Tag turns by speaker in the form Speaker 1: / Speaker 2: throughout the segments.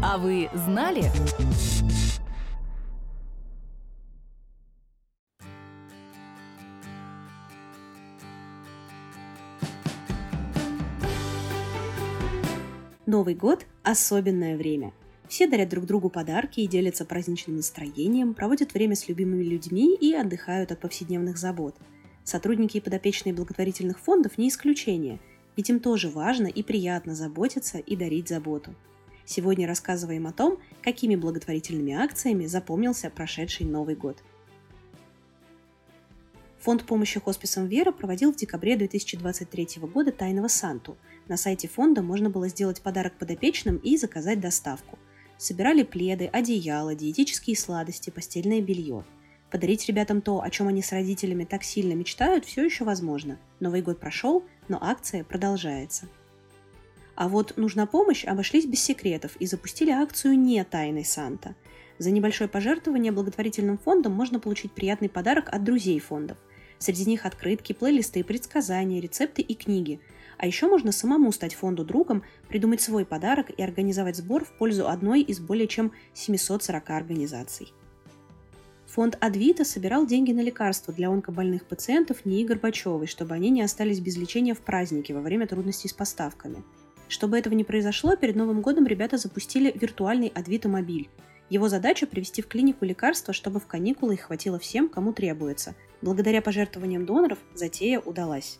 Speaker 1: А вы знали?
Speaker 2: Новый год – особенное время. Все дарят друг другу подарки и делятся праздничным настроением, проводят время с любимыми людьми и отдыхают от повседневных забот. Сотрудники и подопечные благотворительных фондов не исключение, ведь им тоже важно и приятно заботиться и дарить заботу. Сегодня рассказываем о том, какими благотворительными акциями запомнился прошедший Новый год. Фонд помощи хосписам «Вера» проводил в декабре 2023 года «Тайного Санту». На сайте фонда можно было сделать подарок подопечным и заказать доставку. Собирали пледы, одеяла, диетические сладости, постельное белье. Подарить ребятам то, о чем они с родителями так сильно мечтают, все еще возможно. Новый год прошел, но акция продолжается. А вот «Нужна помощь» обошлись без секретов и запустили акцию «Не тайный Санта». За небольшое пожертвование благотворительным фондом можно получить приятный подарок от друзей фондов. Среди них открытки, плейлисты, предсказания, рецепты и книги – а еще можно самому стать фонду другом, придумать свой подарок и организовать сбор в пользу одной из более чем 740 организаций. Фонд Адвита собирал деньги на лекарства для онкобольных пациентов НИИ Горбачевой, чтобы они не остались без лечения в празднике во время трудностей с поставками. Чтобы этого не произошло, перед Новым годом ребята запустили виртуальный Адвита Мобиль. Его задача – привести в клинику лекарства, чтобы в каникулы их хватило всем, кому требуется. Благодаря пожертвованиям доноров затея удалась.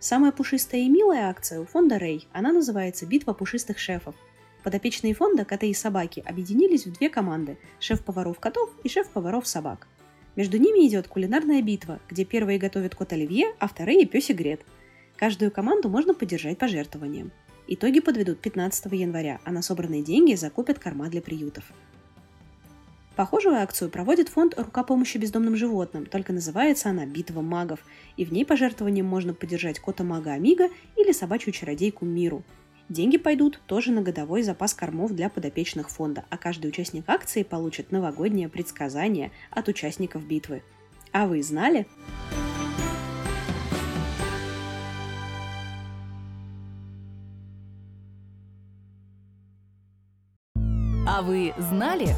Speaker 2: Самая пушистая и милая акция у фонда Рэй. Она называется «Битва пушистых шефов». Подопечные фонда «Коты и собаки» объединились в две команды – шеф-поваров котов и шеф-поваров собак. Между ними идет кулинарная битва, где первые готовят кот оливье, а вторые – пёсик Грет. Каждую команду можно поддержать пожертвованием. Итоги подведут 15 января, а на собранные деньги закупят корма для приютов. Похожую акцию проводит фонд «Рука помощи бездомным животным», только называется она «Битва магов», и в ней пожертвованием можно поддержать кота-мага Амиго или собачью чародейку Миру. Деньги пойдут тоже на годовой запас кормов для подопечных фонда, а каждый участник акции получит новогоднее предсказание от участников битвы. А вы знали?
Speaker 1: А вы знали?